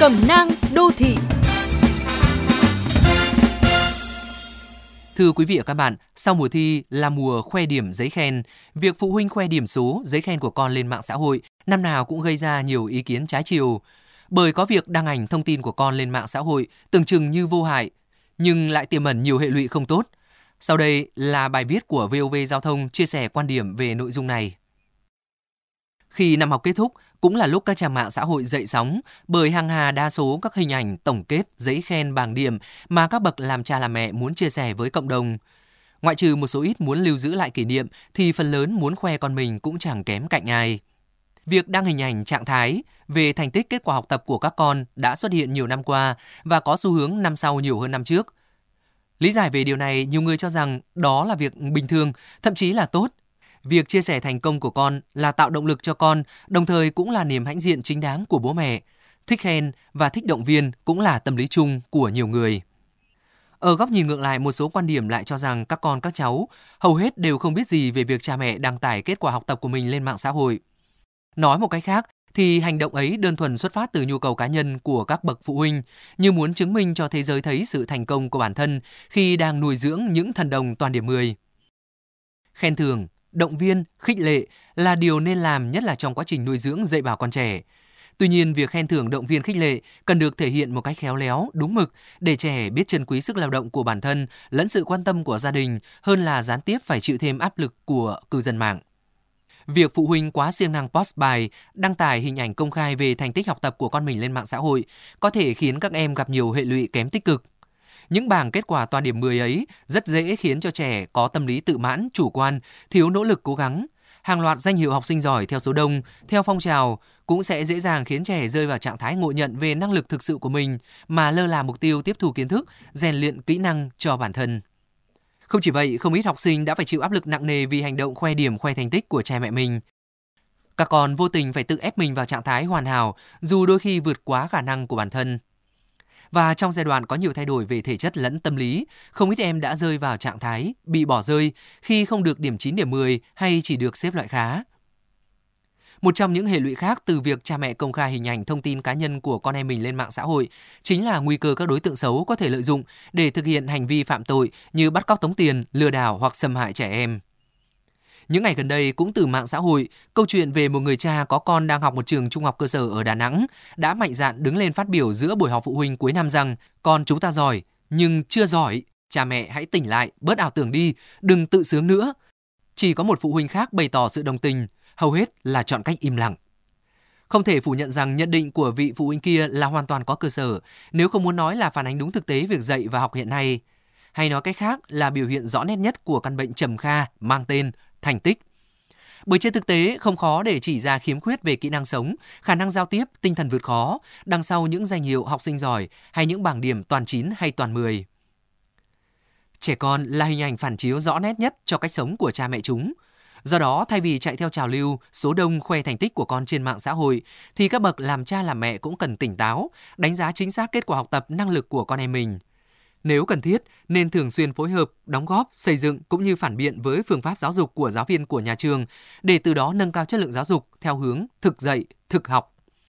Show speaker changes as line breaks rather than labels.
Cẩm nang đô thị Thưa quý vị và các bạn, sau mùa thi là mùa khoe điểm giấy khen. Việc phụ huynh khoe điểm số, giấy khen của con lên mạng xã hội năm nào cũng gây ra nhiều ý kiến trái chiều. Bởi có việc đăng ảnh thông tin của con lên mạng xã hội tưởng chừng như vô hại, nhưng lại tiềm ẩn nhiều hệ lụy không tốt. Sau đây là bài viết của VOV Giao thông chia sẻ quan điểm về nội dung này. Khi năm học kết thúc, cũng là lúc các trang mạng xã hội dậy sóng bởi hàng hà đa số các hình ảnh tổng kết, giấy khen bảng điểm mà các bậc làm cha làm mẹ muốn chia sẻ với cộng đồng. Ngoại trừ một số ít muốn lưu giữ lại kỷ niệm thì phần lớn muốn khoe con mình cũng chẳng kém cạnh ai. Việc đăng hình ảnh trạng thái về thành tích kết quả học tập của các con đã xuất hiện nhiều năm qua và có xu hướng năm sau nhiều hơn năm trước. Lý giải về điều này, nhiều người cho rằng đó là việc bình thường, thậm chí là tốt Việc chia sẻ thành công của con là tạo động lực cho con, đồng thời cũng là niềm hãnh diện chính đáng của bố mẹ. Thích khen và thích động viên cũng là tâm lý chung của nhiều người. Ở góc nhìn ngược lại, một số quan điểm lại cho rằng các con các cháu hầu hết đều không biết gì về việc cha mẹ đăng tải kết quả học tập của mình lên mạng xã hội. Nói một cách khác, thì hành động ấy đơn thuần xuất phát từ nhu cầu cá nhân của các bậc phụ huynh, như muốn chứng minh cho thế giới thấy sự thành công của bản thân khi đang nuôi dưỡng những thần đồng toàn điểm 10. Khen thưởng, động viên, khích lệ là điều nên làm nhất là trong quá trình nuôi dưỡng dạy bảo con trẻ. Tuy nhiên, việc khen thưởng động viên khích lệ cần được thể hiện một cách khéo léo, đúng mực để trẻ biết trân quý sức lao động của bản thân lẫn sự quan tâm của gia đình hơn là gián tiếp phải chịu thêm áp lực của cư dân mạng. Việc phụ huynh quá siêng năng post bài, đăng tải hình ảnh công khai về thành tích học tập của con mình lên mạng xã hội có thể khiến các em gặp nhiều hệ lụy kém tích cực. Những bảng kết quả toàn điểm 10 ấy rất dễ khiến cho trẻ có tâm lý tự mãn, chủ quan, thiếu nỗ lực cố gắng. Hàng loạt danh hiệu học sinh giỏi theo số đông, theo phong trào cũng sẽ dễ dàng khiến trẻ rơi vào trạng thái ngộ nhận về năng lực thực sự của mình mà lơ là mục tiêu tiếp thu kiến thức, rèn luyện kỹ năng cho bản thân. Không chỉ vậy, không ít học sinh đã phải chịu áp lực nặng nề vì hành động khoe điểm, khoe thành tích của cha mẹ mình. Các con vô tình phải tự ép mình vào trạng thái hoàn hảo, dù đôi khi vượt quá khả năng của bản thân. Và trong giai đoạn có nhiều thay đổi về thể chất lẫn tâm lý, không ít em đã rơi vào trạng thái bị bỏ rơi khi không được điểm 9 điểm 10 hay chỉ được xếp loại khá. Một trong những hệ lụy khác từ việc cha mẹ công khai hình ảnh thông tin cá nhân của con em mình lên mạng xã hội chính là nguy cơ các đối tượng xấu có thể lợi dụng để thực hiện hành vi phạm tội như bắt cóc tống tiền, lừa đảo hoặc xâm hại trẻ em. Những ngày gần đây cũng từ mạng xã hội, câu chuyện về một người cha có con đang học một trường trung học cơ sở ở Đà Nẵng đã mạnh dạn đứng lên phát biểu giữa buổi họp phụ huynh cuối năm rằng con chúng ta giỏi, nhưng chưa giỏi. Cha mẹ hãy tỉnh lại, bớt ảo tưởng đi, đừng tự sướng nữa. Chỉ có một phụ huynh khác bày tỏ sự đồng tình, hầu hết là chọn cách im lặng. Không thể phủ nhận rằng nhận định của vị phụ huynh kia là hoàn toàn có cơ sở, nếu không muốn nói là phản ánh đúng thực tế việc dạy và học hiện nay. Hay nói cách khác là biểu hiện rõ nét nhất của căn bệnh trầm kha mang tên thành tích. Bởi trên thực tế, không khó để chỉ ra khiếm khuyết về kỹ năng sống, khả năng giao tiếp, tinh thần vượt khó, đằng sau những danh hiệu học sinh giỏi hay những bảng điểm toàn 9 hay toàn 10. Trẻ con là hình ảnh phản chiếu rõ nét nhất cho cách sống của cha mẹ chúng. Do đó, thay vì chạy theo trào lưu, số đông khoe thành tích của con trên mạng xã hội, thì các bậc làm cha làm mẹ cũng cần tỉnh táo, đánh giá chính xác kết quả học tập năng lực của con em mình – nếu cần thiết, nên thường xuyên phối hợp, đóng góp, xây dựng cũng như phản biện với phương pháp giáo dục của giáo viên của nhà trường để từ đó nâng cao chất lượng giáo dục theo hướng thực dạy, thực học,